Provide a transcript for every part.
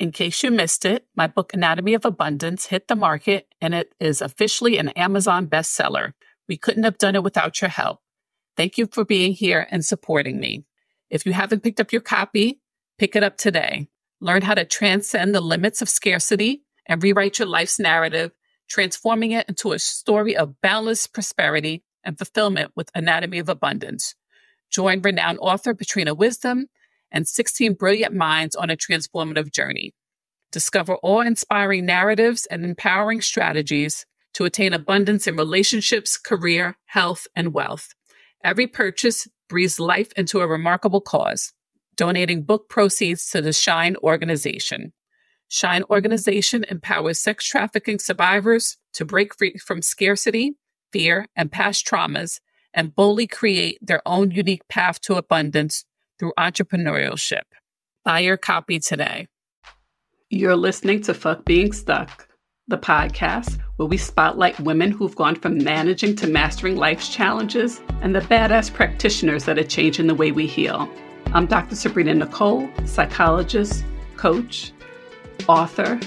In case you missed it, my book Anatomy of Abundance hit the market and it is officially an Amazon bestseller. We couldn't have done it without your help. Thank you for being here and supporting me. If you haven't picked up your copy, pick it up today. Learn how to transcend the limits of scarcity and rewrite your life's narrative, transforming it into a story of boundless prosperity and fulfillment with Anatomy of Abundance. Join renowned author Patrina Wisdom and 16 brilliant minds on a transformative journey. Discover awe inspiring narratives and empowering strategies to attain abundance in relationships, career, health, and wealth. Every purchase breathes life into a remarkable cause, donating book proceeds to the Shine organization. Shine organization empowers sex trafficking survivors to break free from scarcity, fear, and past traumas and boldly create their own unique path to abundance through entrepreneurship. Buy your copy today. You're listening to Fuck Being Stuck, the podcast where we spotlight women who've gone from managing to mastering life's challenges and the badass practitioners that are changing the way we heal. I'm Dr. Sabrina Nicole, psychologist, coach, author,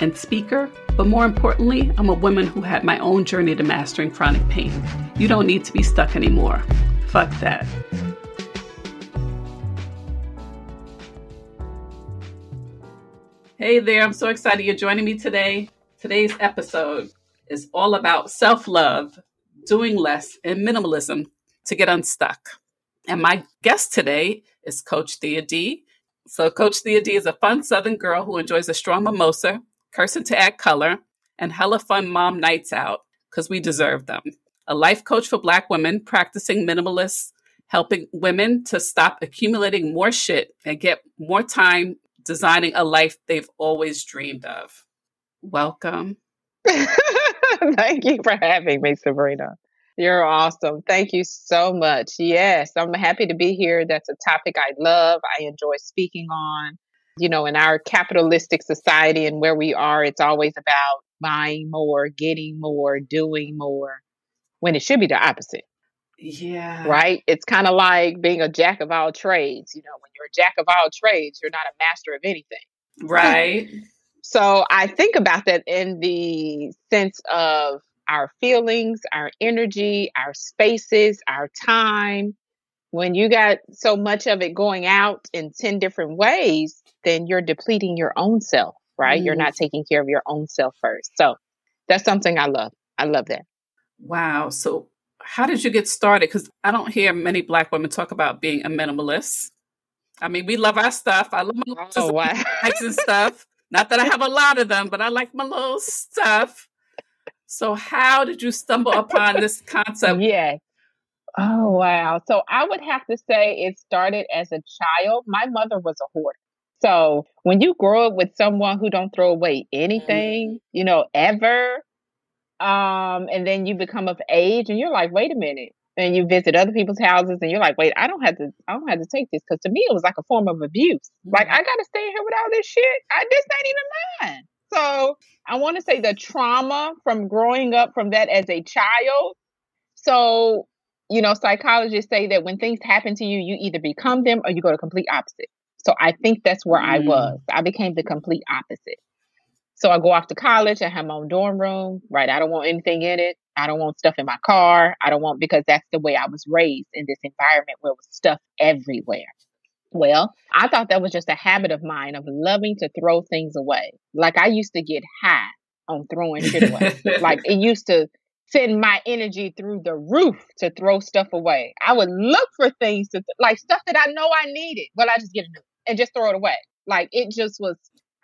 and speaker. But more importantly, I'm a woman who had my own journey to mastering chronic pain. You don't need to be stuck anymore. Fuck that. Hey there, I'm so excited you're joining me today. Today's episode is all about self love, doing less, and minimalism to get unstuck. And my guest today is Coach Thea D. So, Coach Thea D is a fun Southern girl who enjoys a strong mimosa, cursing to add color, and hella fun mom nights out because we deserve them. A life coach for Black women practicing minimalists, helping women to stop accumulating more shit and get more time designing a life they've always dreamed of. Welcome. Thank you for having me, Sabrina. You're awesome. Thank you so much. Yes, I'm happy to be here. That's a topic I love. I enjoy speaking on. You know, in our capitalistic society and where we are, it's always about buying more, getting more, doing more, when it should be the opposite. Yeah. Right? It's kind of like being a jack of all trades. You know, when you're a jack of all trades, you're not a master of anything. Right. so I think about that in the sense of our feelings, our energy, our spaces, our time. When you got so much of it going out in 10 different ways, then you're depleting your own self, right? Mm. You're not taking care of your own self first. So that's something I love. I love that. Wow. So how did you get started? Because I don't hear many Black women talk about being a minimalist. I mean, we love our stuff. I love my oh, wow. and stuff. Not that I have a lot of them, but I like my little stuff. So, how did you stumble upon this concept? Yeah. Oh, wow. So, I would have to say it started as a child. My mother was a hoarder. So, when you grow up with someone who don't throw away anything, mm-hmm. you know, ever, um, and then you become of age and you're like, wait a minute. And you visit other people's houses and you're like, wait, I don't have to, I don't have to take this. Cause to me, it was like a form of abuse. Mm-hmm. Like, I got to stay here with all this shit. I, this ain't even mine. So I want to say the trauma from growing up from that as a child. So, you know, psychologists say that when things happen to you, you either become them or you go to complete opposite. So I think that's where mm. I was. I became the complete opposite. So I go off to college. I have my own dorm room, right? I don't want anything in it. I don't want stuff in my car. I don't want, because that's the way I was raised in this environment where it was stuff everywhere. Well, I thought that was just a habit of mine of loving to throw things away. Like I used to get high on throwing shit away. like it used to send my energy through the roof to throw stuff away. I would look for things to, th- like stuff that I know I needed, but I just get it and just throw it away. Like it just was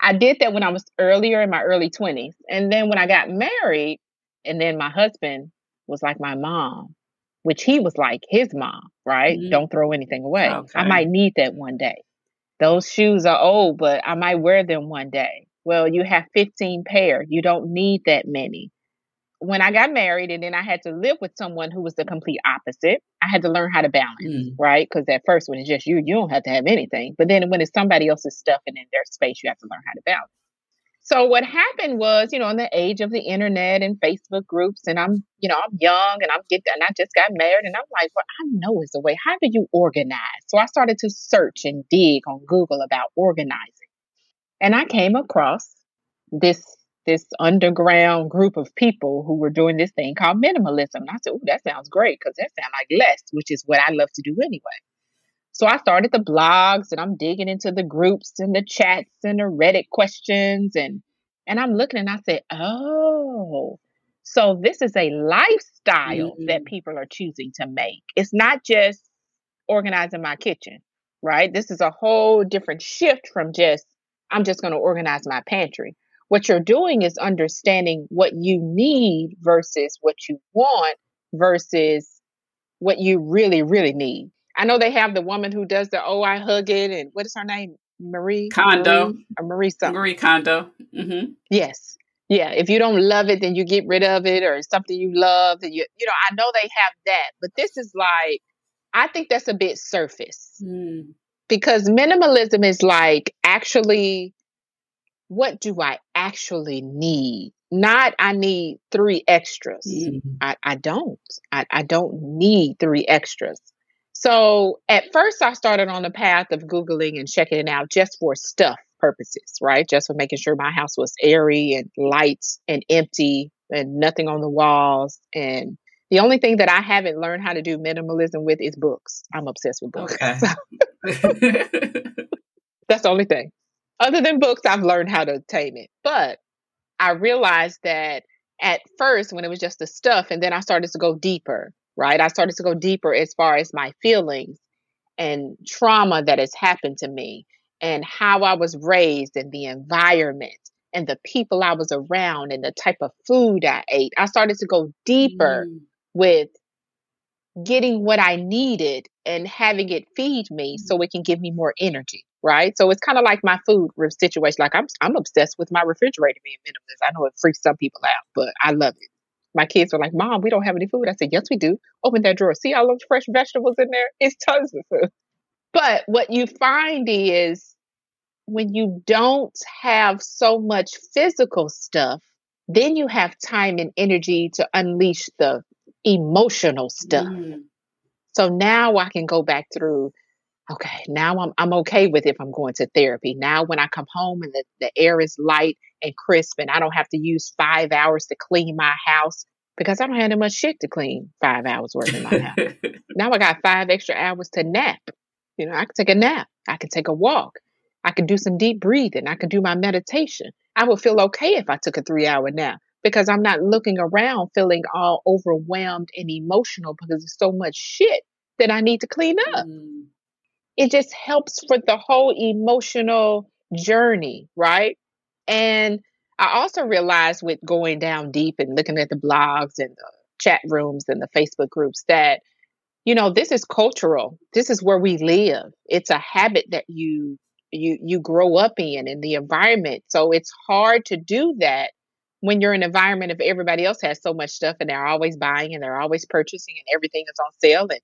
I did that when I was earlier in my early 20s. And then when I got married, and then my husband was like my mom, which he was like his mom, right? Mm-hmm. Don't throw anything away. Okay. I might need that one day. Those shoes are old, but I might wear them one day. Well, you have 15 pair. You don't need that many when I got married and then I had to live with someone who was the complete opposite, I had to learn how to balance, mm. right? Because at first, when it's just you, you don't have to have anything. But then when it's somebody else's stuff and in their space, you have to learn how to balance. So what happened was, you know, in the age of the internet and Facebook groups, and I'm, you know, I'm young and I'm getting, and I just got married, and I'm like, well, I know it's the way. How do you organize? So I started to search and dig on Google about organizing. And I came across this this underground group of people who were doing this thing called minimalism. And I said, "Oh, that sounds great because that sounds like less, which is what I love to do anyway." So I started the blogs and I'm digging into the groups and the chats and the Reddit questions and and I'm looking and I said, "Oh, so this is a lifestyle mm-hmm. that people are choosing to make. It's not just organizing my kitchen, right? This is a whole different shift from just I'm just going to organize my pantry. What you're doing is understanding what you need versus what you want versus what you really, really need. I know they have the woman who does the oh I hug it and what is her name? Marie Kondo Marie, or Marie something. Marie Kondo. Mm-hmm. Yes. Yeah. If you don't love it, then you get rid of it, or something you love, and you you know I know they have that, but this is like I think that's a bit surface mm. because minimalism is like actually what do I actually need? Not I need three extras. Mm. I, I don't. I, I don't need three extras. So at first, I started on the path of Googling and checking it out just for stuff purposes, right? Just for making sure my house was airy and light and empty and nothing on the walls. And the only thing that I haven't learned how to do minimalism with is books. I'm obsessed with books. Okay. That's the only thing. Other than books, I've learned how to tame it. But I realized that at first, when it was just the stuff, and then I started to go deeper right? I started to go deeper as far as my feelings and trauma that has happened to me and how I was raised and the environment and the people I was around and the type of food I ate. I started to go deeper mm. with getting what I needed and having it feed me so it can give me more energy, right? So it's kind of like my food situation. Like I'm I'm obsessed with my refrigerator being minimalist. I know it freaks some people out, but I love it my kids were like, Mom, we don't have any food. I said, Yes, we do. Open that drawer. See all those fresh vegetables in there? It's tons of food. But what you find is when you don't have so much physical stuff, then you have time and energy to unleash the emotional stuff. Mm. So now I can go back through okay, now I'm I'm okay with if I'm going to therapy. Now when I come home and the, the air is light and crisp and I don't have to use five hours to clean my house because I don't have that much shit to clean five hours worth in my house. now I got five extra hours to nap. You know, I can take a nap. I can take a walk. I can do some deep breathing. I can do my meditation. I would feel okay if I took a three hour nap because I'm not looking around feeling all overwhelmed and emotional because there's so much shit that I need to clean up. Mm it just helps for the whole emotional journey, right? And I also realized with going down deep and looking at the blogs and the chat rooms and the Facebook groups that, you know, this is cultural. This is where we live. It's a habit that you you you grow up in in the environment. So it's hard to do that when you're in an environment of everybody else has so much stuff and they're always buying and they're always purchasing and everything is on sale and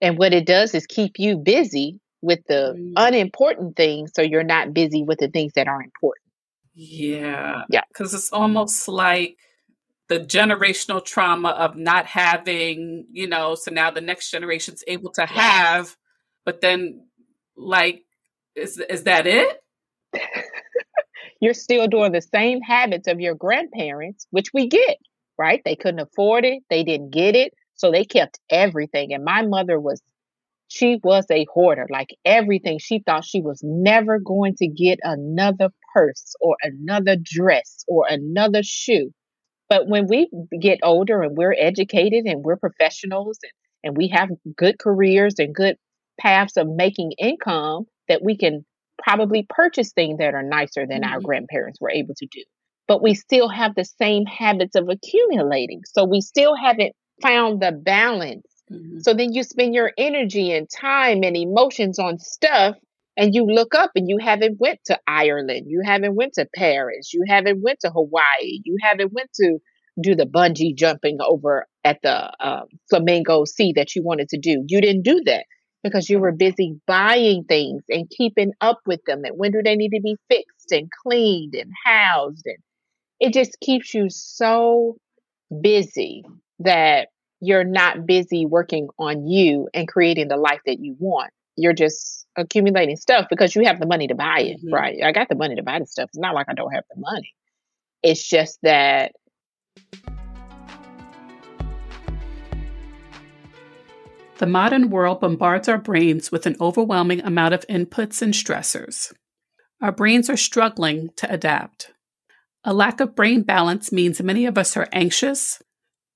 and what it does is keep you busy with the mm. unimportant things so you're not busy with the things that are important. Yeah. Yeah. Because it's almost like the generational trauma of not having, you know, so now the next generation's able to have, but then like is is that it? you're still doing the same habits of your grandparents, which we get, right? They couldn't afford it, they didn't get it, so they kept everything. And my mother was she was a hoarder, like everything. She thought she was never going to get another purse or another dress or another shoe. But when we get older and we're educated and we're professionals and, and we have good careers and good paths of making income, that we can probably purchase things that are nicer than mm-hmm. our grandparents were able to do. But we still have the same habits of accumulating. So we still haven't found the balance Mm-hmm. So then you spend your energy and time and emotions on stuff and you look up and you haven't went to Ireland, you haven't went to Paris, you haven't went to Hawaii, you haven't went to do the bungee jumping over at the um, Flamingo Sea that you wanted to do. You didn't do that because you were busy buying things and keeping up with them. And when do they need to be fixed and cleaned and housed? And it just keeps you so busy that you're not busy working on you and creating the life that you want. you're just accumulating stuff because you have the money to buy it, mm-hmm. right? I got the money to buy the stuff. It's not like I don't have the money. It's just that The modern world bombards our brains with an overwhelming amount of inputs and stressors. Our brains are struggling to adapt. A lack of brain balance means many of us are anxious,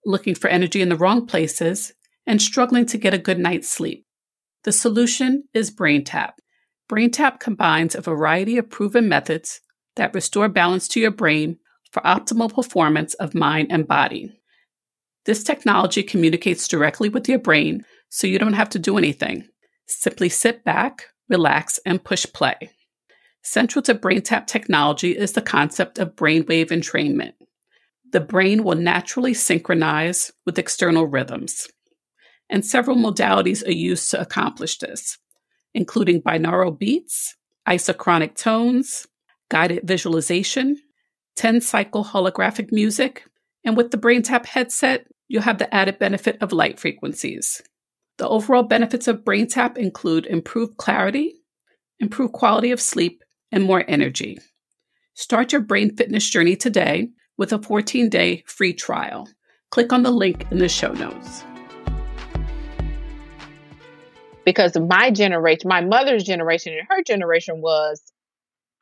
looking for energy in the wrong places, and struggling to get a good night's sleep. The solution is BrainTap. BrainTap combines a variety of proven methods that restore balance to your brain for optimal performance of mind and body. This technology communicates directly with your brain so you don't have to do anything. Simply sit back, relax, and push play. Central to BrainTap technology is the concept of brainwave entrainment. The brain will naturally synchronize with external rhythms, and several modalities are used to accomplish this, including binaural beats, isochronic tones, guided visualization, 10 cycle holographic music, and with the BrainTap headset, you'll have the added benefit of light frequencies. The overall benefits of BrainTap include improved clarity, improved quality of sleep, and more energy. Start your brain fitness journey today with a 14 day free trial. Click on the link in the show notes. Because my generation, my mother's generation, and her generation was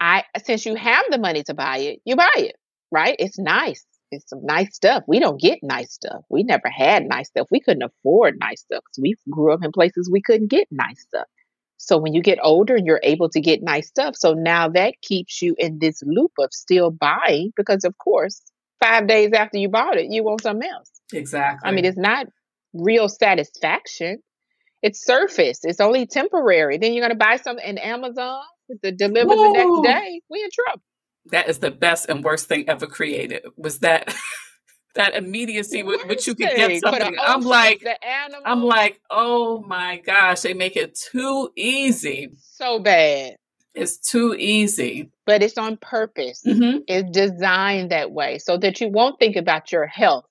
I since you have the money to buy it, you buy it, right? It's nice it's some nice stuff. We don't get nice stuff. We never had nice stuff. We couldn't afford nice stuff we grew up in places we couldn't get nice stuff. So when you get older, and you're able to get nice stuff. So now that keeps you in this loop of still buying because, of course, five days after you bought it, you want something else. Exactly. I mean, it's not real satisfaction. It's surface. It's only temporary. Then you're going to buy something in Amazon to deliver Whoa. the next day. We in trouble that is the best and worst thing ever created was that that immediacy with which you could get something. I'm like, I'm like, oh my gosh, they make it too easy. So bad. It's too easy. But it's on purpose. Mm-hmm. It's designed that way so that you won't think about your health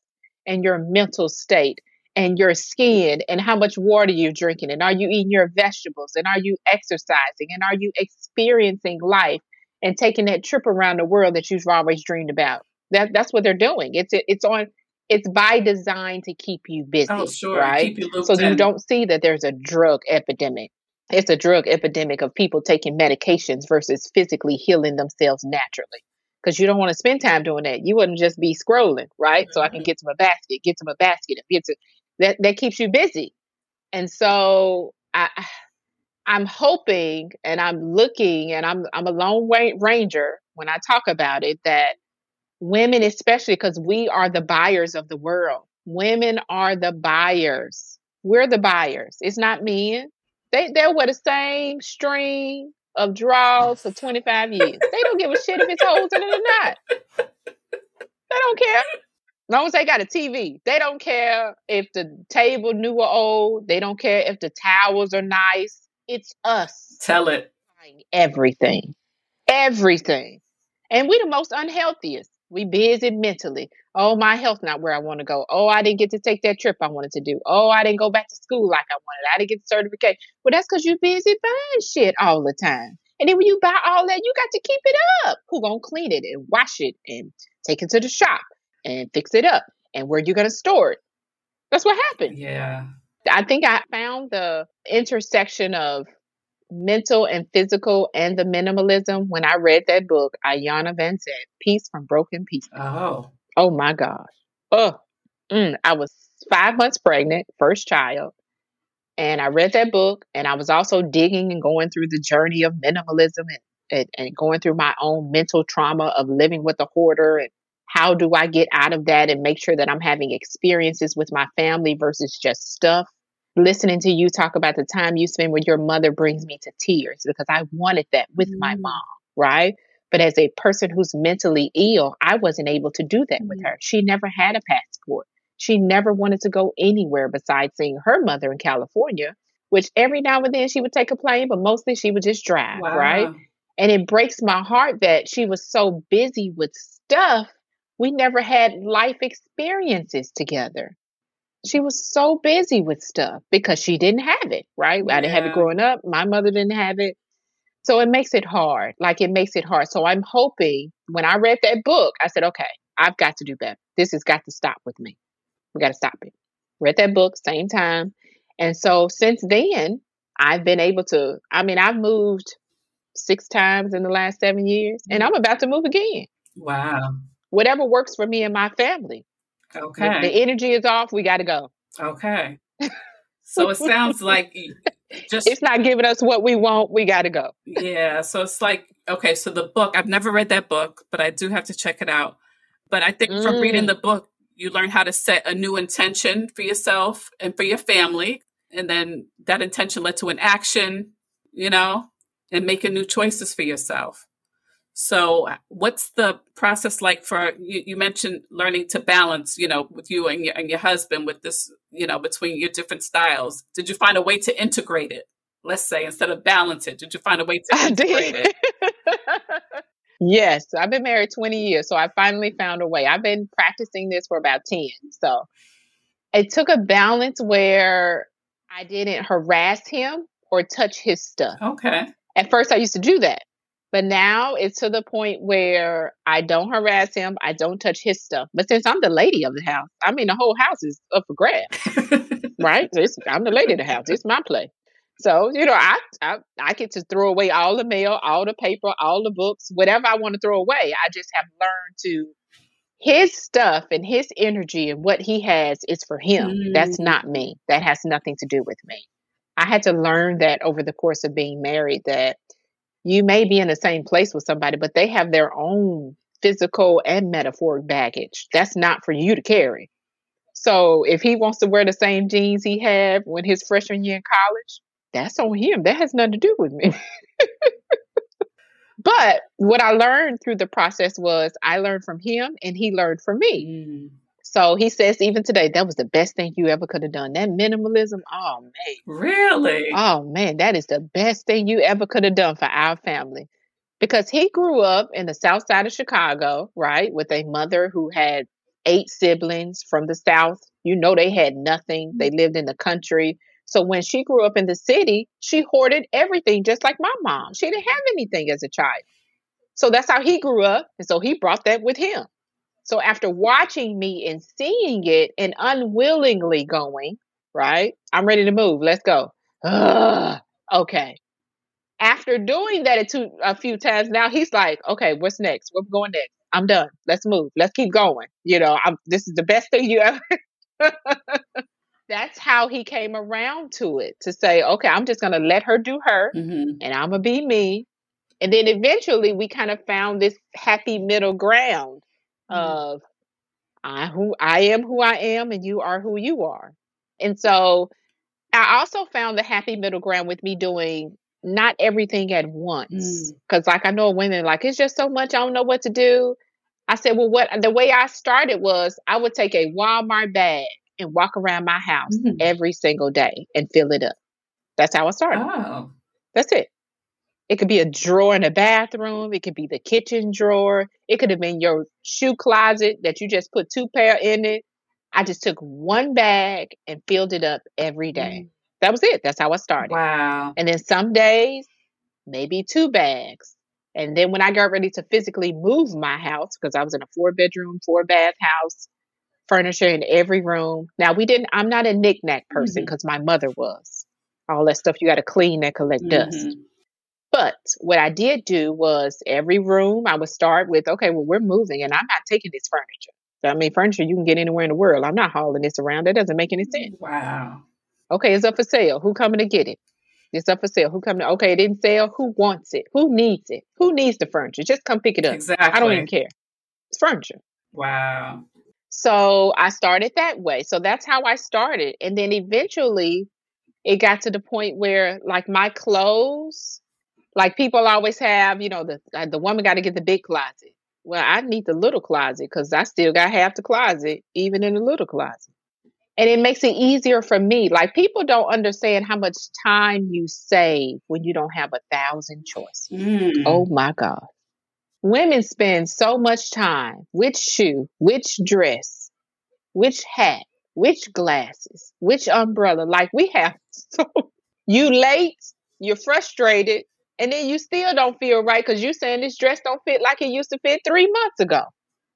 and your mental state and your skin and how much water you're drinking and are you eating your vegetables and are you exercising and are you experiencing life and taking that trip around the world that you've always dreamed about. That that's what they're doing. It's it's on it's by design to keep you busy, oh, sure. right? You so in. you don't see that there's a drug epidemic. It's a drug epidemic of people taking medications versus physically healing themselves naturally. Because you don't want to spend time doing that. You wouldn't just be scrolling, right? Mm-hmm. So I can mm-hmm. get to my basket, get to my basket, and get to that. That keeps you busy. And so I I'm hoping and I'm looking and I'm I'm a lone ranger when I talk about it that women especially because we are the buyers of the world. Women are the buyers. We're the buyers. It's not men. They they're with the same string of draws for 25 years. they don't give a shit if it's holes in it or not. They don't care. As long as they got a TV, they don't care if the table new or old. They don't care if the towels are nice. It's us. Tell it. Everything. Everything. And we the most unhealthiest. We busy mentally. Oh, my health not where I want to go. Oh, I didn't get to take that trip I wanted to do. Oh, I didn't go back to school like I wanted. I didn't get the certificate. Well, that's because you're busy buying shit all the time. And then when you buy all that, you got to keep it up. Who gonna clean it and wash it and take it to the shop and fix it up? And where you gonna store it? That's what happened. Yeah. I think I found the intersection of mental and physical and the minimalism when I read that book, Iyanla said, Peace from Broken Pieces. Oh. Oh my gosh. Oh, mm, I was five months pregnant, first child. And I read that book and I was also digging and going through the journey of minimalism and, and, and going through my own mental trauma of living with a hoarder and how do I get out of that and make sure that I'm having experiences with my family versus just stuff? Listening to you talk about the time you spend with your mother brings me to tears because I wanted that with mm. my mom, right? But as a person who's mentally ill, I wasn't able to do that mm. with her. She never had a passport. She never wanted to go anywhere besides seeing her mother in California, which every now and then she would take a plane, but mostly she would just drive, wow. right? And it breaks my heart that she was so busy with stuff we never had life experiences together. She was so busy with stuff because she didn't have it, right? I didn't have it growing up. My mother didn't have it. So it makes it hard. Like it makes it hard. So I'm hoping when I read that book, I said, okay, I've got to do better. This has got to stop with me. We got to stop it. Read that book, same time. And so since then, I've been able to, I mean, I've moved six times in the last seven years, and mm. I'm about to move again. Wow. Whatever works for me and my family. Okay. If the energy is off, we got to go. Okay. So it sounds like just it's not giving us what we want. We got to go. Yeah. So it's like okay. So the book I've never read that book, but I do have to check it out. But I think mm. from reading mm. the book, you learn how to set a new intention for yourself and for your family, and then that intention led to an action. You know, and making new choices for yourself. So, what's the process like for you? You mentioned learning to balance, you know, with you and your, and your husband with this, you know, between your different styles. Did you find a way to integrate it? Let's say instead of balance it, did you find a way to integrate it? yes, I've been married 20 years, so I finally found a way. I've been practicing this for about 10. So, it took a balance where I didn't harass him or touch his stuff. Okay. At first, I used to do that. But now it's to the point where I don't harass him. I don't touch his stuff. But since I'm the lady of the house, I mean, the whole house is up for grabs, right? It's, I'm the lady of the house. It's my play. So, you know, I, I I get to throw away all the mail, all the paper, all the books, whatever I want to throw away. I just have learned to his stuff and his energy and what he has is for him. Mm. That's not me. That has nothing to do with me. I had to learn that over the course of being married that you may be in the same place with somebody, but they have their own physical and metaphoric baggage. That's not for you to carry. So if he wants to wear the same jeans he had when his freshman year in college, that's on him. That has nothing to do with me. but what I learned through the process was I learned from him and he learned from me. Mm. So he says, even today, that was the best thing you ever could have done. That minimalism, oh man. Really? Oh man, that is the best thing you ever could have done for our family. Because he grew up in the south side of Chicago, right, with a mother who had eight siblings from the south. You know, they had nothing, they mm-hmm. lived in the country. So when she grew up in the city, she hoarded everything just like my mom. She didn't have anything as a child. So that's how he grew up. And so he brought that with him. So after watching me and seeing it and unwillingly going, right? I'm ready to move. Let's go. Ugh, okay. After doing that a, two, a few times, now he's like, okay, what's next? What's going next? I'm done. Let's move. Let's keep going. You know, I'm, this is the best thing you ever. That's how he came around to it to say, okay, I'm just going to let her do her mm-hmm. and I'm going to be me. And then eventually we kind of found this happy middle ground. Of I who I am who I am and you are who you are. And so I also found the happy middle ground with me doing not everything at once. Mm. Cause like I know women like it's just so much I don't know what to do. I said, well, what the way I started was I would take a Walmart bag and walk around my house mm-hmm. every single day and fill it up. That's how I started. Oh. That's it. It could be a drawer in a bathroom. It could be the kitchen drawer. It could have been your shoe closet that you just put two pair in it. I just took one bag and filled it up every day. Mm. That was it. That's how I started. Wow. And then some days, maybe two bags. And then when I got ready to physically move my house, because I was in a four bedroom, four bath house, furniture in every room. Now we didn't, I'm not a knickknack person because mm-hmm. my mother was. All that stuff you got to clean and collect mm-hmm. dust. But what I did do was every room I would start with, okay, well, we're moving and I'm not taking this furniture. So, I mean, furniture you can get anywhere in the world. I'm not hauling this around. That doesn't make any mm, sense. Wow. Okay, it's up for sale. Who coming to get it? It's up for sale. Who coming? To, okay, it didn't sell. Who wants it? Who needs it? Who needs the furniture? Just come pick it up. Exactly. I don't even care. It's furniture. Wow. So I started that way. So that's how I started. And then eventually it got to the point where like my clothes like people always have, you know, the the woman got to get the big closet. Well, I need the little closet because I still got half the closet, even in the little closet. And it makes it easier for me. Like people don't understand how much time you save when you don't have a thousand choices. Mm. Oh my God. Women spend so much time which shoe, which dress, which hat, which glasses, which umbrella. Like we have so you late, you're frustrated, and then you still don't feel right because you're saying this dress don't fit like it used to fit three months ago.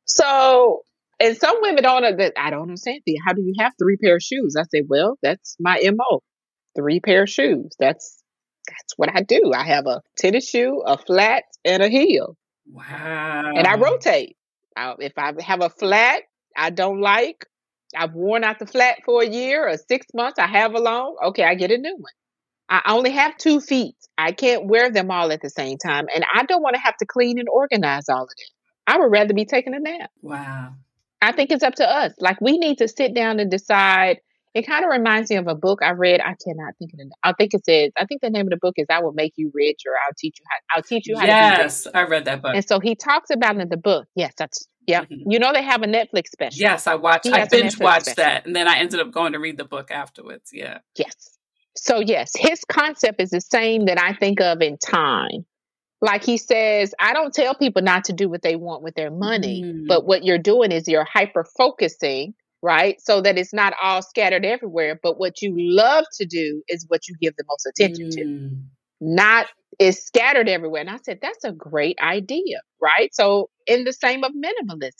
So and some women don't uh, that I don't understand. How do you have three pair of shoes? I say, well, that's my mo. Three pair of shoes. That's that's what I do. I have a tennis shoe, a flat, and a heel. Wow. And I rotate. I, if I have a flat I don't like, I've worn out the flat for a year or six months, I have a long, okay, I get a new one. I only have two feet. I can't wear them all at the same time. And I don't want to have to clean and organize all of it. I would rather be taking a nap. Wow. I think it's up to us. Like we need to sit down and decide. It kind of reminds me of a book I read. I cannot think of it. I think it says. I think the name of the book is "I Will Make You Rich" or "I'll Teach You How." I'll teach you how. Yes, I read that book. And so he talks about in the book. Yes, that's yeah. Mm-hmm. You know they have a Netflix special. Yes, I watched. I binge watched that, and then I ended up going to read the book afterwards. Yeah. Yes. So yes, his concept is the same that I think of in time. Like he says, I don't tell people not to do what they want with their money, mm. but what you're doing is you're hyper focusing, right? So that it's not all scattered everywhere, but what you love to do is what you give the most attention mm. to. Not is scattered everywhere. And I said, that's a great idea, right? So, in the same of minimalism,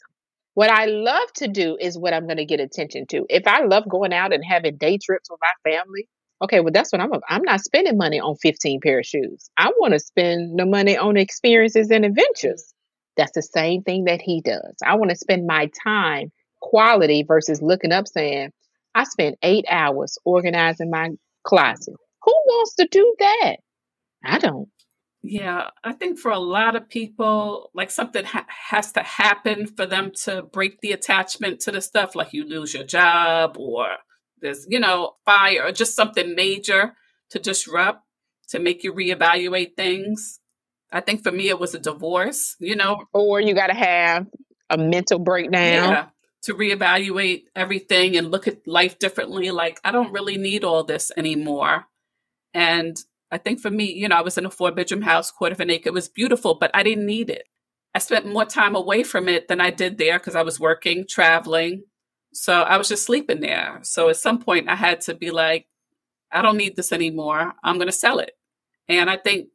what I love to do is what I'm going to get attention to. If I love going out and having day trips with my family, okay, well, that's what I'm. I'm not spending money on 15 pair of shoes. I want to spend the money on experiences and adventures. That's the same thing that he does. I want to spend my time quality versus looking up saying, I spent eight hours organizing my closet. Who wants to do that? I don't. Yeah, I think for a lot of people, like something ha- has to happen for them to break the attachment to the stuff, like you lose your job or there's, you know, fire or just something major to disrupt, to make you reevaluate things. I think for me, it was a divorce, you know. Or you got to have a mental breakdown. Yeah, to reevaluate everything and look at life differently. Like, I don't really need all this anymore. And I think for me, you know, I was in a four bedroom house, quarter of an acre. It was beautiful, but I didn't need it. I spent more time away from it than I did there because I was working, traveling. So I was just sleeping there. So at some point, I had to be like, I don't need this anymore. I'm going to sell it. And I think,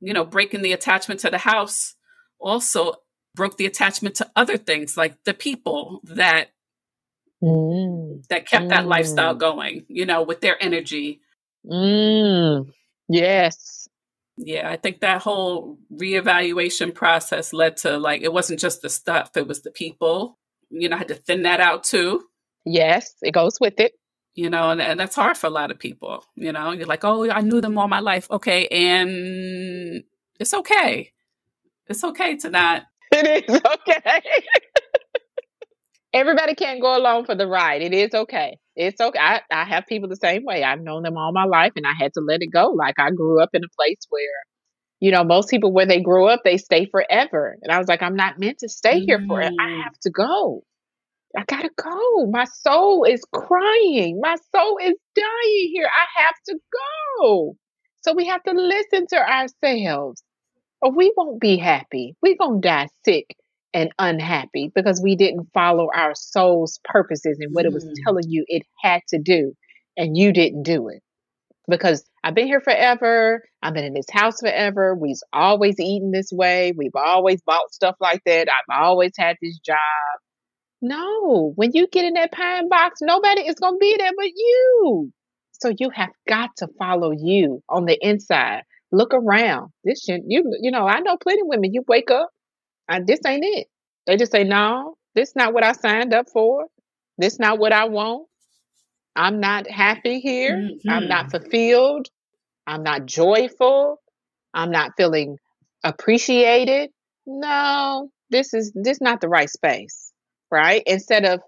you know, breaking the attachment to the house also broke the attachment to other things like the people that mm. that kept mm. that lifestyle mm. going, you know, with their energy. Mm. Yes. Yeah, I think that whole reevaluation process led to like it wasn't just the stuff, it was the people. You know, I had to thin that out too. Yes, it goes with it. You know, and, and that's hard for a lot of people. You know, you're like, oh, I knew them all my life. Okay. And it's okay. It's okay to not. It is okay. Everybody can't go along for the ride. It is okay it's okay. I, I have people the same way. I've known them all my life and I had to let it go. Like I grew up in a place where, you know, most people where they grow up, they stay forever. And I was like, I'm not meant to stay mm. here forever. I mm. have to go. I gotta go. My soul is crying. My soul is dying here. I have to go. So we have to listen to ourselves or we won't be happy. We're gonna die sick and unhappy because we didn't follow our soul's purposes and what mm. it was mm. telling you it had to do, and you didn't do it. Because I've been here forever, I've been in this house forever, we've always eaten this way, we've always bought stuff like that, I've always had this job. No, when you get in that pine box, nobody is going to be there but you. So you have got to follow you on the inside. Look around. This shit, you you know, I know plenty of women. You wake up, and this ain't it. They just say, no, this not what I signed up for. This not what I want. I'm not happy here. Mm-hmm. I'm not mm-hmm. fulfilled. I'm not joyful. I'm not feeling appreciated. No, this is this not the right space, right? Instead of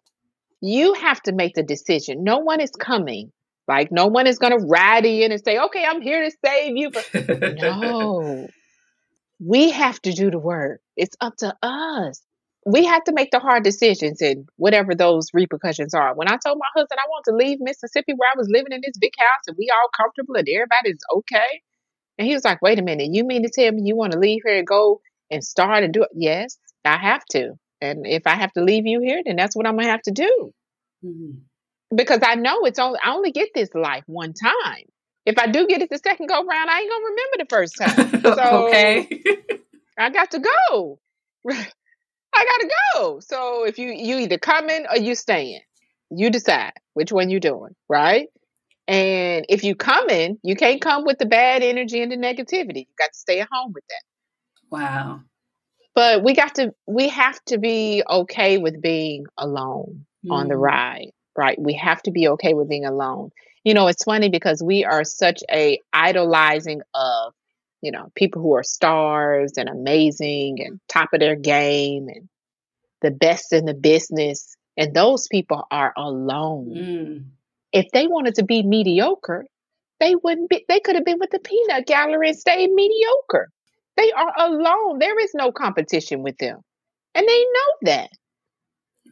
you have to make the decision. No one is coming. Like no one is going to ride in and say, "Okay, I'm here to save you." But no, we have to do the work. It's up to us. We have to make the hard decisions and whatever those repercussions are. When I told my husband I want to leave Mississippi where I was living in this big house and we all comfortable and everybody's okay. And he was like, wait a minute, you mean to tell me you want to leave here and go and start and do it? Yes, I have to. And if I have to leave you here, then that's what I'm going to have to do. Mm-hmm. because I know it's only I only get this life one time. If I do get it the second go round, I ain't gonna remember the first time. So okay. I got to go. I gotta go. So if you you either coming or you staying, you decide which one you doing, right? And if you coming, you can't come with the bad energy and the negativity. You got to stay at home with that. Wow. But we got to we have to be okay with being alone on the Mm. ride, right? We have to be okay with being alone. You know, it's funny because we are such a idolizing of, you know, people who are stars and amazing and top of their game and the best in the business. And those people are alone. Mm. If they wanted to be mediocre, they wouldn't be they could have been with the peanut gallery and stayed mediocre. They are alone. There is no competition with them. And they know that.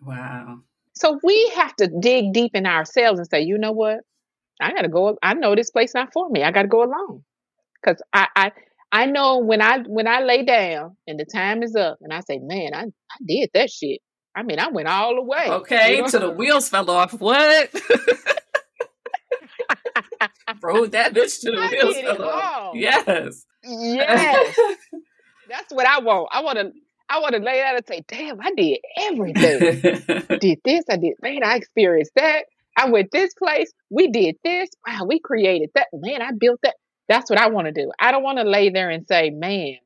Wow. So we have to dig deep in ourselves and say, you know what? I gotta go. I know this place not for me. I gotta go alone. Cause I, I I know when I when I lay down and the time is up and I say, man, I, I did that shit. I mean, I went all the way. Okay, You know? till the wheels fell off. What? Rode that bitch to the I wheels fell off. Yes. yes, that's what I want. I want to. I want to lay down and say, damn, I did everything. I did this. I did man. I experienced that. I went this place. We did this. Wow, we created that. Man, I built that. That's what I want to do. I don't want to lay there and say, man,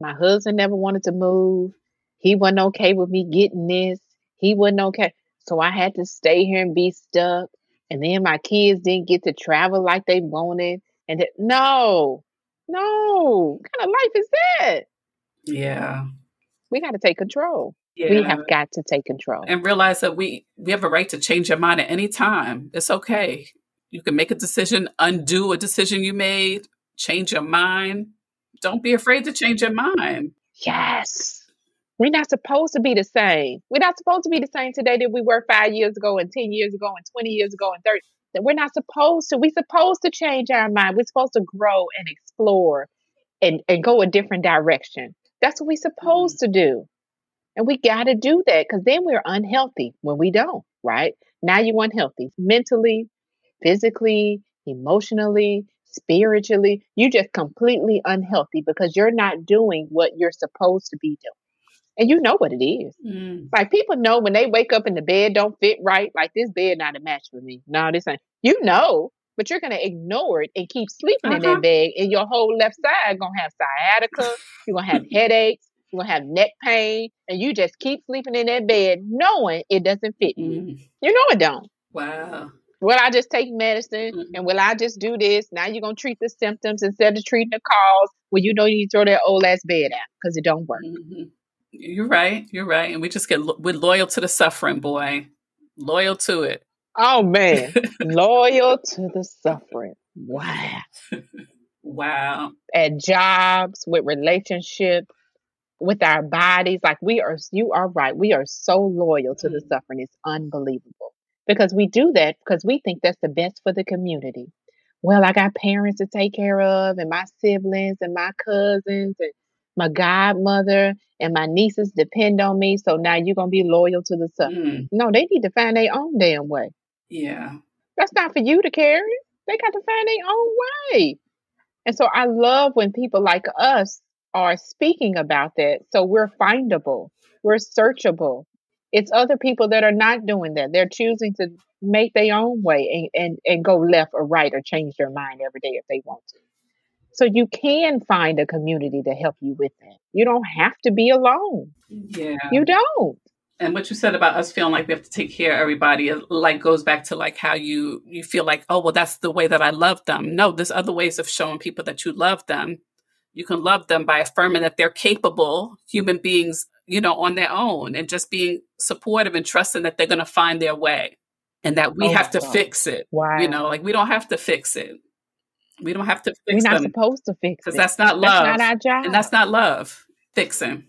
my husband never wanted to move. He wasn't okay with me getting this. He wasn't okay. So I had to stay here and be stuck. And then my kids didn't get to travel like they wanted. And that, no, no. What kind of life is that? yeah. We got to take control. Yeah. We have got to take control. and realize that we we have a right to change your mind at any time. It's okay. You can make a decision, undo a decision you made, change your mind. Don't be afraid to change your mind. Yes. We're not supposed to be the same. We're not supposed to be the same today that we were five years ago and 10 years ago and 20 years ago and 30. That we're not supposed to. We're supposed to change our mind. We're supposed to grow and explore and, and go a different direction. That's what we're supposed to do. And we got to do that because then we're unhealthy when we don't, right? Now you're unhealthy mentally, physically, emotionally, spiritually. You're just completely unhealthy because you're not doing what you're supposed to be doing. And you know what it is. Mm. Like people know when they wake up and the bed don't fit right, like this bed not a match for me. No, this ain't. You know, but you're gonna ignore it and keep sleeping in Uh-huh. that bed, and your whole left side gonna have sciatica. You're gonna have headaches. You're gonna have neck pain, and you just keep sleeping in that bed, knowing it doesn't fit you. Mm. You know it don't. Wow. Will I just take medicine Mhm. and will I just do this? Now you're gonna treat the symptoms instead of treating the cause. Well, you know you need to throw that old ass bed out because it don't work. Mhm. You're right. You're right. And we just get lo- we're loyal to the suffering, boy. Loyal to it. Oh man, loyal to the suffering. Wow. Wow. At jobs, with relationships, with our bodies, like we are. You are right. We are so loyal to the Mhm. suffering. It's unbelievable because we do that because we think that's the best for the community. Well, I got parents to take care of, and my siblings, and my cousins, and my godmother, and my nieces depend on me. So now you're gonna be loyal to the suffering. Mm. No, they need to find their own damn way. Yeah. That's not for you to carry. They got to find their own way. And so I love when people like us are speaking about that. So we're findable, we're searchable. It's other people that are not doing that. They're choosing to make their own way and, and, and go left or right or change their mind every day if they want to. So you can find a community to help you with that. You don't have to be alone. Yeah. You don't. and what you said about us feeling like we have to take care of everybody it, like goes back to like how you you feel like oh well that's the way that i love them no there's other ways of showing people that you love them you can love them by affirming that they're capable human beings you know on their own and just being supportive and trusting that they're going to find their way and that we Oh have to God. fix it Wow. you know like we don't have to fix it we don't have to fix We're not them supposed to fix because it. that's not love That's not our job. and that's not love fixing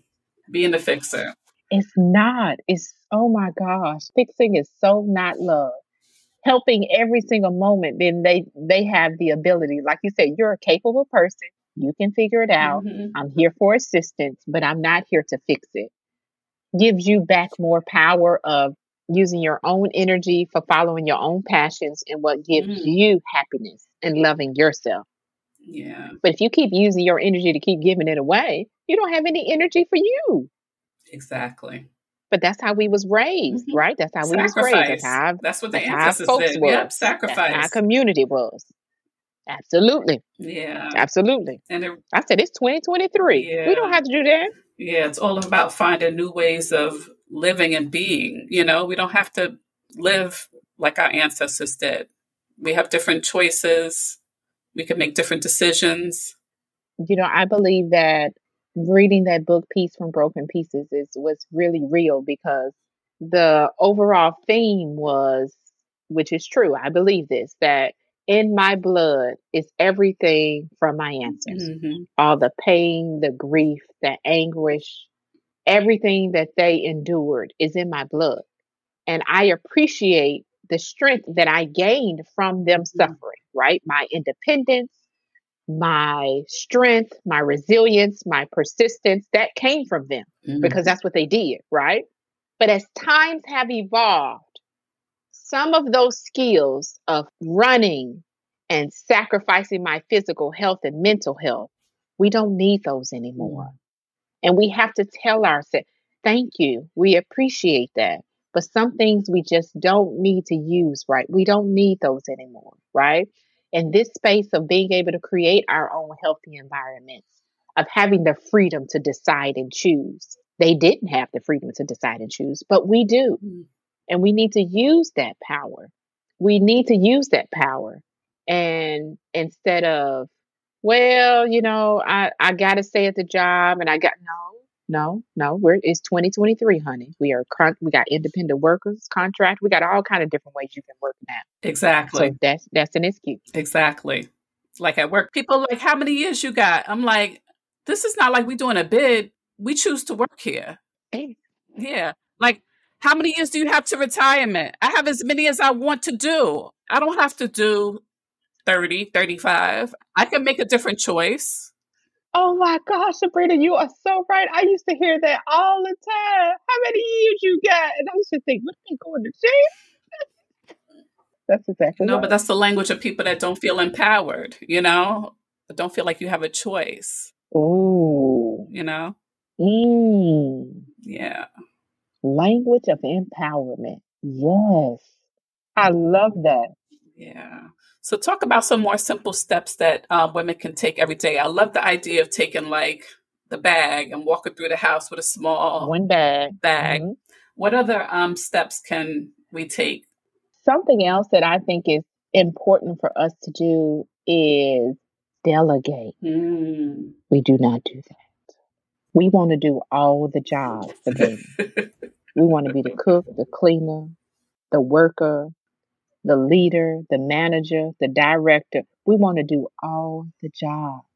being the fixer It's not. It's oh my gosh. Fixing is so not love. Helping every single moment, then they they have the ability. Like you said, you're a capable person. You can figure it out. Mhm. I'm here for assistance, but I'm not here to fix it. Gives you back more power of using your own energy for following your own passions and what gives mm. you happiness and loving yourself. Yeah. But if you keep using your energy to keep giving it away, you don't have any energy for you. Exactly. But that's how we was raised, mm-hmm. right? That's how sacrifice. we was raised. That's how that's what the that's ancestors did. Was. Yep, sacrifice. That's our community was. Absolutely. Yeah. Absolutely. And it, I said it's 2023. Yeah. We don't have to do that. Yeah, it's all about finding new ways of living and being. You know, we don't have to live like our ancestors did. We have different choices. We can make different decisions. You know, I believe that reading that book Peace from Broken Pieces is was really real because the overall theme was which is true i believe this that in my blood is everything from my ancestors mm-hmm. all the pain the grief the anguish everything that they endured is in my blood and i appreciate the strength that i gained from them mm-hmm. suffering right my independence my strength, my resilience, my persistence, that came from them mm-hmm. because that's what they did, right? But as times have evolved, some of those skills of running and sacrificing my physical health and mental health, we don't need those anymore. Mm. And we have to tell ourselves, thank you. We appreciate that. But some things we just don't need to use, right? We don't need those anymore, right? in this space of being able to create our own healthy environments, of having the freedom to decide and choose. They didn't have the freedom to decide and choose, but we do. Mm. And we need to use that power. We need to use that power. And instead of, well, you know, I, I got to stay at the job and I got, no, no, no. We're it's 2023, honey. We are we got independent workers contract. We got all kind of different ways you can work now. Exactly. So that's that's an excuse. Exactly. Like at work, people like, how many years you got? I'm like, this is not like we doing a bid. We choose to work here. Hey. Yeah. Like, how many years do you have to retirement? I have as many as I want to do. I don't have to do 30, 35. I can make a different choice. Oh my gosh, Sabrina, you are so right. I used to hear that all the time. How many years you got? And I used to think, what are they going to jail? that's exactly no, right. but that's the language of people that don't feel empowered. You know, that don't feel like you have a choice. Oh, you know. Mm. Yeah. Language of empowerment. Yes, I love that. Yeah. So, talk about some more simple steps that um, women can take every day. I love the idea of taking like the bag and walking through the house with a small one bag. Bag. Mm-hmm. What other um, steps can we take? Something else that I think is important for us to do is delegate. Mm. We do not do that. We want to do all the jobs for them. we want to be the cook, the cleaner, the worker, the leader, the manager, the director. We want to do all the jobs.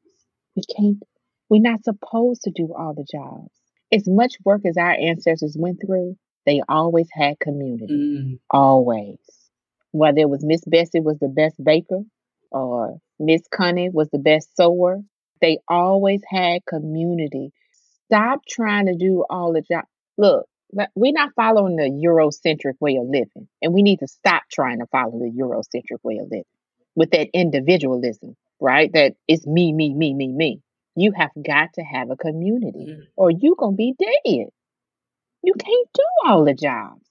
We can't, we're not supposed to do all the jobs. As much work as our ancestors went through, they always had community. Mm. Always. Whether it was Miss Bessie was the best baker or Miss Connie was the best sewer, they always had community. Stop trying to do all the jobs. Look, we're not following the Eurocentric way of living, and we need to stop trying to follow the Eurocentric way of living with that individualism, right? That it's me, me, me, me, me. You have got to have a community, mm-hmm. or you gonna be dead. You can't do all the jobs.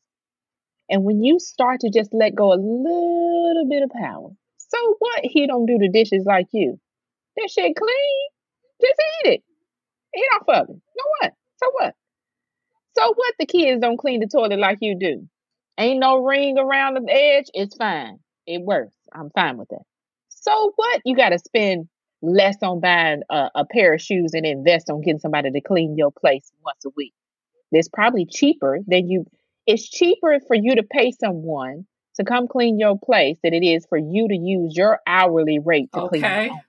And when you start to just let go a little bit of power, so what? He don't do the dishes like you. That shit clean. Just eat it. Eat off of it. know what? So what? So what the kids don't clean the toilet like you do? Ain't no ring around the edge. It's fine. It works. I'm fine with that. So what? You got to spend less on buying a, a, pair of shoes and invest on getting somebody to clean your place once a week. It's probably cheaper than you. It's cheaper for you to pay someone to come clean your place than it is for you to use your hourly rate to okay. clean your own place.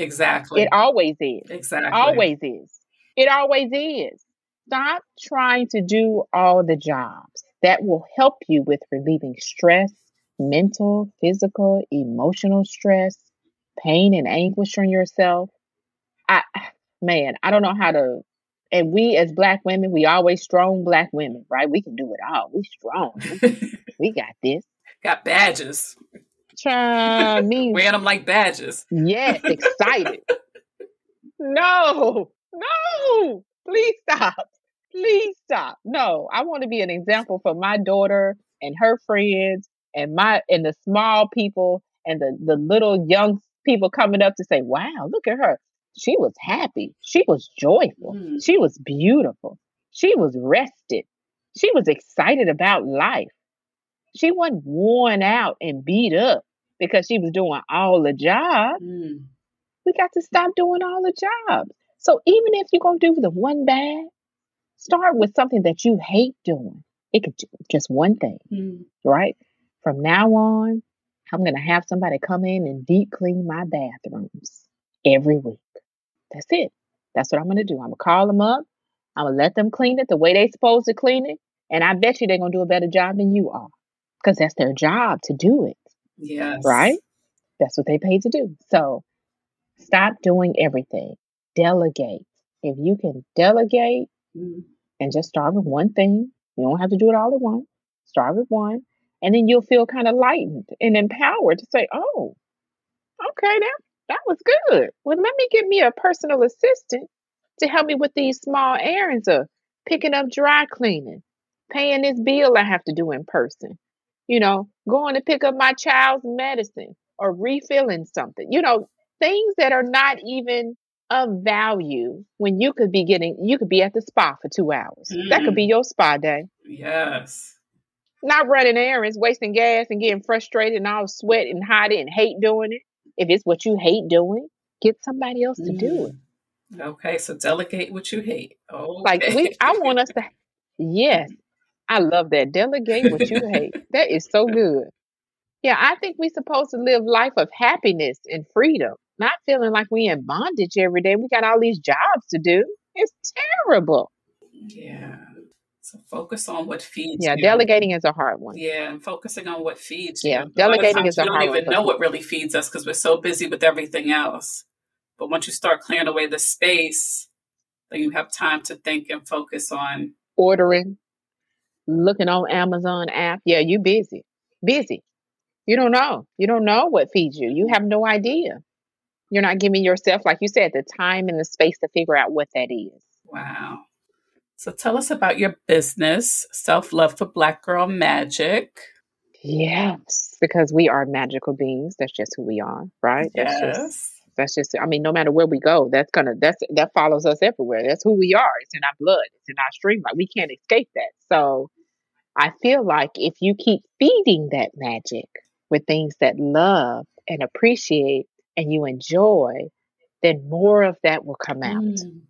Exactly. It always is. Exactly. It always is. It always is. Stop trying to do all the jobs. That will help you with relieving stress, mental, physical, emotional stress, pain and anguish on yourself. I man, I don't know how to And we as black women, we always strong black women, right? We can do it all. We strong. we got this. Got badges. Try me. Wearing them like badges. Yes, excited. no, no, please stop. Please stop. No, I want to be an example for my daughter and her friends and my and the small people and the the little young people coming up to say, "Wow, look at her. She was happy. She was joyful. Mm. She was beautiful. She was rested. She was excited about life. She wasn't worn out and beat up because she was doing all the jobs. Mm. We got to stop doing all the jobs. So even if you're going to do the one bad, start with something that you hate doing. It could just one thing, mm. right? From now on, I'm going to have somebody come in and deep clean my bathrooms every week. That's it. That's what I'm going to do. I'm going to call them up. I'm going to let them clean it the way they're supposed to clean it. And I bet you they're going to do a better job than you are because that's their job to do it. Yes. Right? That's what they paid to do. So stop doing everything. Delegate. If you can delegate mm. And just start with one thing, you don't have to do it all at once. Start with one. And then you'll feel kind of lightened and empowered to say, oh, okay, that, that was good. Well, let me get me a personal assistant to help me with these small errands of picking up dry cleaning, paying this bill I have to do in person, you know, going to pick up my child's medicine or refilling something, you know, things that are not even of value when you could be getting, you could be at the spa for two hours. Mm. That could be mm. your spa day. Yes. Not running errands, wasting gas and getting frustrated and all sweat and hot and hate doing it. If it's what you hate doing, get somebody else to mm. do it. Mm. Okay, so delegate what you hate. Okay. Like we, I want us to. Yes, I love that. Delegate what you hate. That is so good. Yeah, I think we're supposed to live life of happiness and freedom, not feeling like we in bondage every day. We got all these jobs to do. It's terrible. Yeah. So focus on what feeds yeah, you. delegating is a hard one. Yeah, and focusing on what feeds yeah, you. delegating is a hard one. We don't even know what really feeds us because we're so busy with everything else. But once you start clearing away the space, then you have time to think and focus on ordering, looking on Amazon app. Yeah, you busy. Busy. You don't know. You don't know what feeds you. You have no idea. You're not giving yourself, like you said, the time and the space to figure out what that is. Wow. So tell us about your business, Self Love for Black Girl Magic. Yes, because we are magical beings. That's just who we are, right? Yes. That's just that's just I mean, no matter where we go, that's gonna that's that follows us everywhere. That's who we are. It's in our blood. It's in our stream. Like we can't escape that. So I feel like if you keep feeding that magic with things that love and appreciate and you enjoy, then more of that will come out. Mm.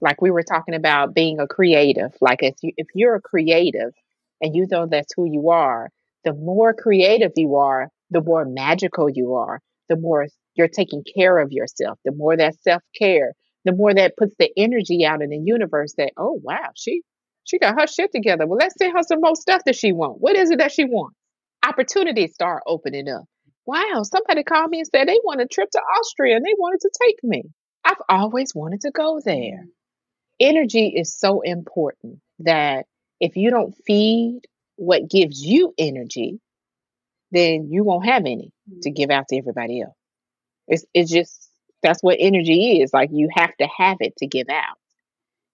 Like we were talking about being a creative like if you if you're a creative and you know that's who you are the more creative you are the more magical you are the more you're taking care of yourself the more that self-care the more that puts the energy out in the universe that oh wow she she got her shit together. Well let's send her some more stuff that she wants what is it that she wants opportunities start opening up wow somebody called me and said they want a trip to austria and they wanted to take me i've always wanted to go there energy is so important that if you don't feed what gives you energy, then you won't have any to mm-hmm. give out to everybody else. It's it's just that's what energy is. Like you have to have it to give out.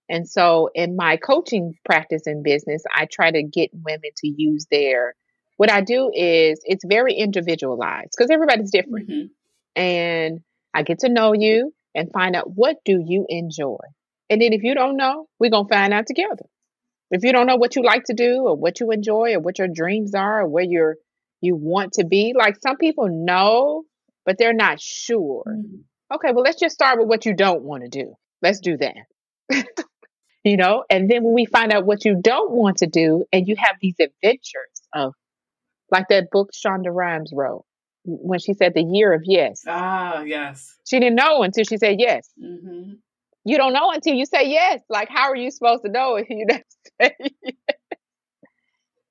And so in my coaching practice in business, I try to get women to use their what I do is it's very individualized because everybody's different. Mm-hmm. And I get to know you and find out what do you enjoy? And then if you don't know, we're going to find out together. If you don't know what you like to do or what you enjoy or what your dreams are or where you're you want to be, like some people know, but they're not sure. Mm-hmm. Okay, well let's just start with what you don't want to do. Let's do that. you know, and then when we find out what you don't want to do and you have these adventures of like that book Shonda Rhimes wrote when she said the year of yes. Ah, yes. She didn't know until she said yes. Mm-hmm you don't know until you say yes. Like, how are you supposed to know if you don't say yes?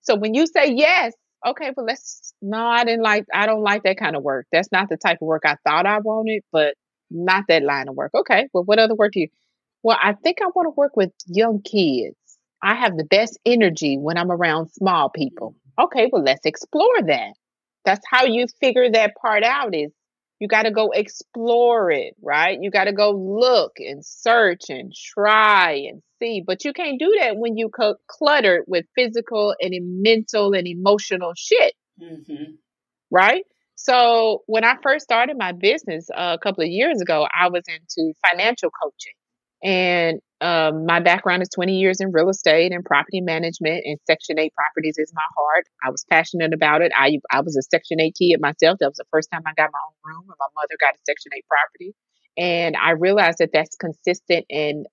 So when you say yes, okay, but let's no, I didn't like I don't like that kind of work. That's not the type of work I thought I wanted, but not that line of work. Okay, well what other work do you Well, I think I want to work with young kids. I have the best energy when I'm around small people. Okay, well, let's explore that. That's how you figure that part out is you got to go explore it, right? You got to go look and search and try and see. But you can't do that when you co- cluttered with physical and mental and emotional shit, mm-hmm. right? So when I first started my business uh, a couple of years ago, I was into financial coaching. And um, my background is 20 years in real estate and property management, and Section 8 properties is my heart. I was passionate about it. I, I was a Section 8 kid myself. That was the first time I got my own room, and my mother got a Section 8 property. And I realized that that's consistent and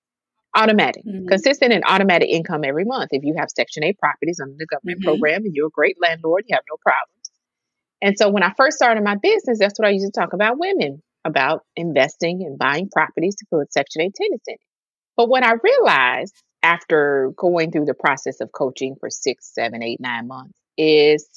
automatic, mm-hmm. consistent and automatic income every month. If you have Section 8 properties under the government mm-hmm. program and you're a great landlord, you have no problems. And so when I first started my business, that's what I used to talk about women about investing and buying properties to put Section 8 tenants in. But what I realized after going through the process of coaching for six, seven, eight, nine months is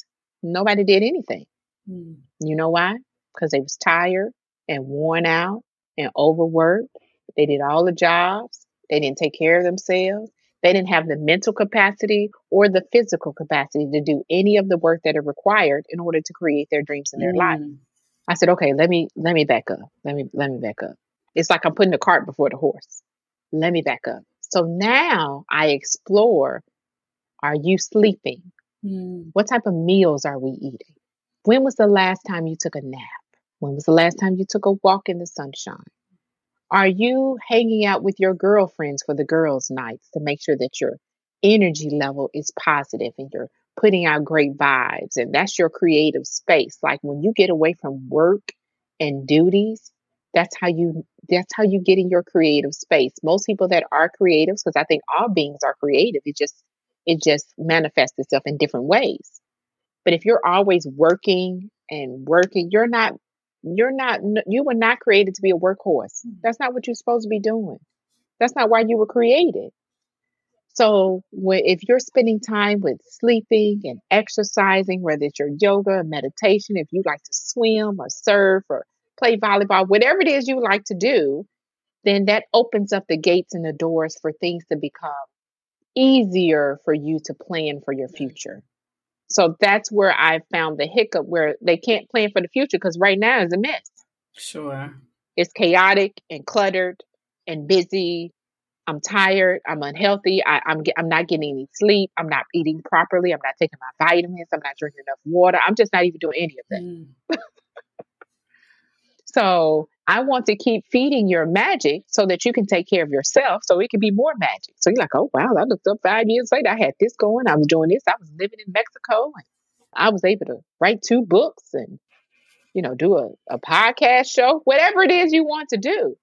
nobody did anything. Mm. You know why? Because they was tired and worn out and overworked. They did all the jobs. They didn't take care of themselves. They didn't have the mental capacity or the physical capacity to do any of the work that are required in order to create their dreams in their mm. life. I said, okay, let me let me back up. Let me let me back up. It's like I'm putting the cart before the horse. Let me back up. So now I explore are you sleeping? Mm. What type of meals are we eating? When was the last time you took a nap? When was the last time you took a walk in the sunshine? Are you hanging out with your girlfriends for the girls' nights to make sure that your energy level is positive and you're putting out great vibes? And that's your creative space. Like when you get away from work and duties, that's how you that's how you get in your creative space. Most people that are creatives, because I think all beings are creative, it just it just manifests itself in different ways. But if you're always working and working, you're not you're not you were not created to be a workhorse. Mm. That's not what you're supposed to be doing. That's not why you were created. So when, if you're spending time with sleeping and exercising, whether it's your yoga or meditation, if you like to swim or surf or play volleyball, whatever it is you like to do, then that opens up the gates and the doors for things to become easier for you to plan for your future. So that's where I found the hiccup where they can't plan for the future because right now is a mess. Sure. It's chaotic and cluttered and busy. I'm tired. I'm unhealthy. I, am I'm, I'm not getting any sleep. I'm not eating properly. I'm not taking my vitamins. I'm not drinking enough water. I'm just not even doing any of that. Mm. so I want to keep feeding your magic so that you can take care of yourself so it can be more magic. So you're like, oh, wow, I looked up five years later. I had this going. I was doing this. I was living in Mexico and I was able to write two books and, you know, do a, a podcast show, whatever it is you want to do.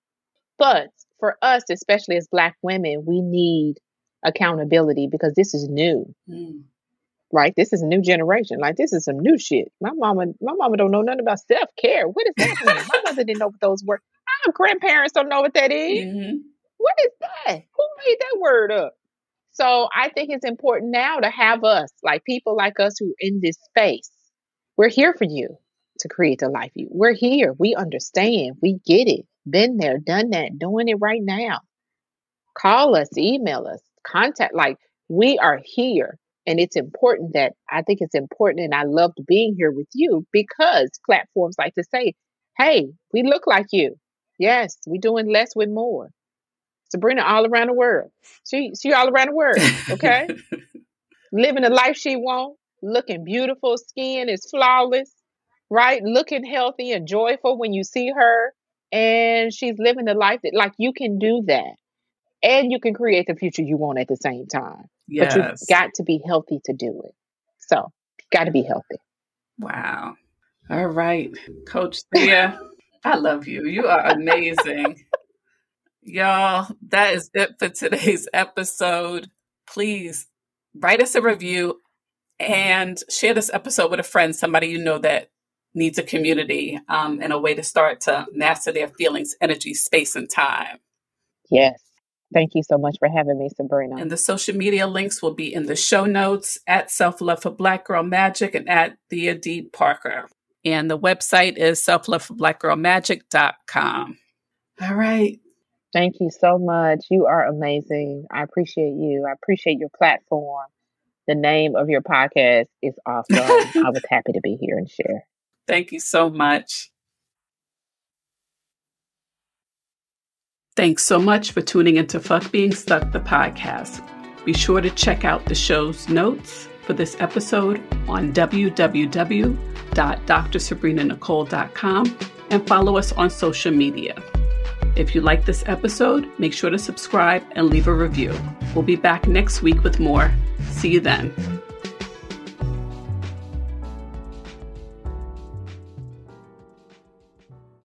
But for us, especially as Black women, we need accountability because this is new. Mm right? This is a new generation. Like this is some new shit. My mama, my mama don't know nothing about self care. What is that? my mother didn't know what those were. Our grandparents don't know what that is. Mm-hmm. What is that? Who made that word up? So I think it's important now to have us, like people like us who in this space. We're here for you to create the life you. We're here. We understand. We get it. Been there, done that, doing it right now. Call us, email us, contact. Like we are here and it's important that I think it's important, and I loved being here with you because platforms like to say, hey, we look like you. Yes, we're doing less with more. Sabrina all around the world. She she all around the world, okay? Living the life she wants, looking beautiful, skin is flawless, right? Looking healthy and joyful when you see her. And she's living the life that like you can do that. And you can create the future you want at the same time. Yes. But you've got to be healthy to do it. So, got to be healthy. Wow. All right. Coach Thea, I love you. You are amazing. Y'all, that is it for today's episode. Please write us a review and share this episode with a friend, somebody you know that needs a community um, and a way to start to master their feelings, energy, space, and time. Yes. Thank you so much for having me, Sabrina. And the social media links will be in the show notes at Self Love for Black Girl Magic and at Thea D. Parker. And the website is selfloveforblackgirlmagic.com. All right. Thank you so much. You are amazing. I appreciate you. I appreciate your platform. The name of your podcast is awesome. I was happy to be here and share. Thank you so much. Thanks so much for tuning into Fuck Being Stuck, the podcast. Be sure to check out the show's notes for this episode on www.drsabrinanichole.com and follow us on social media. If you like this episode, make sure to subscribe and leave a review. We'll be back next week with more. See you then.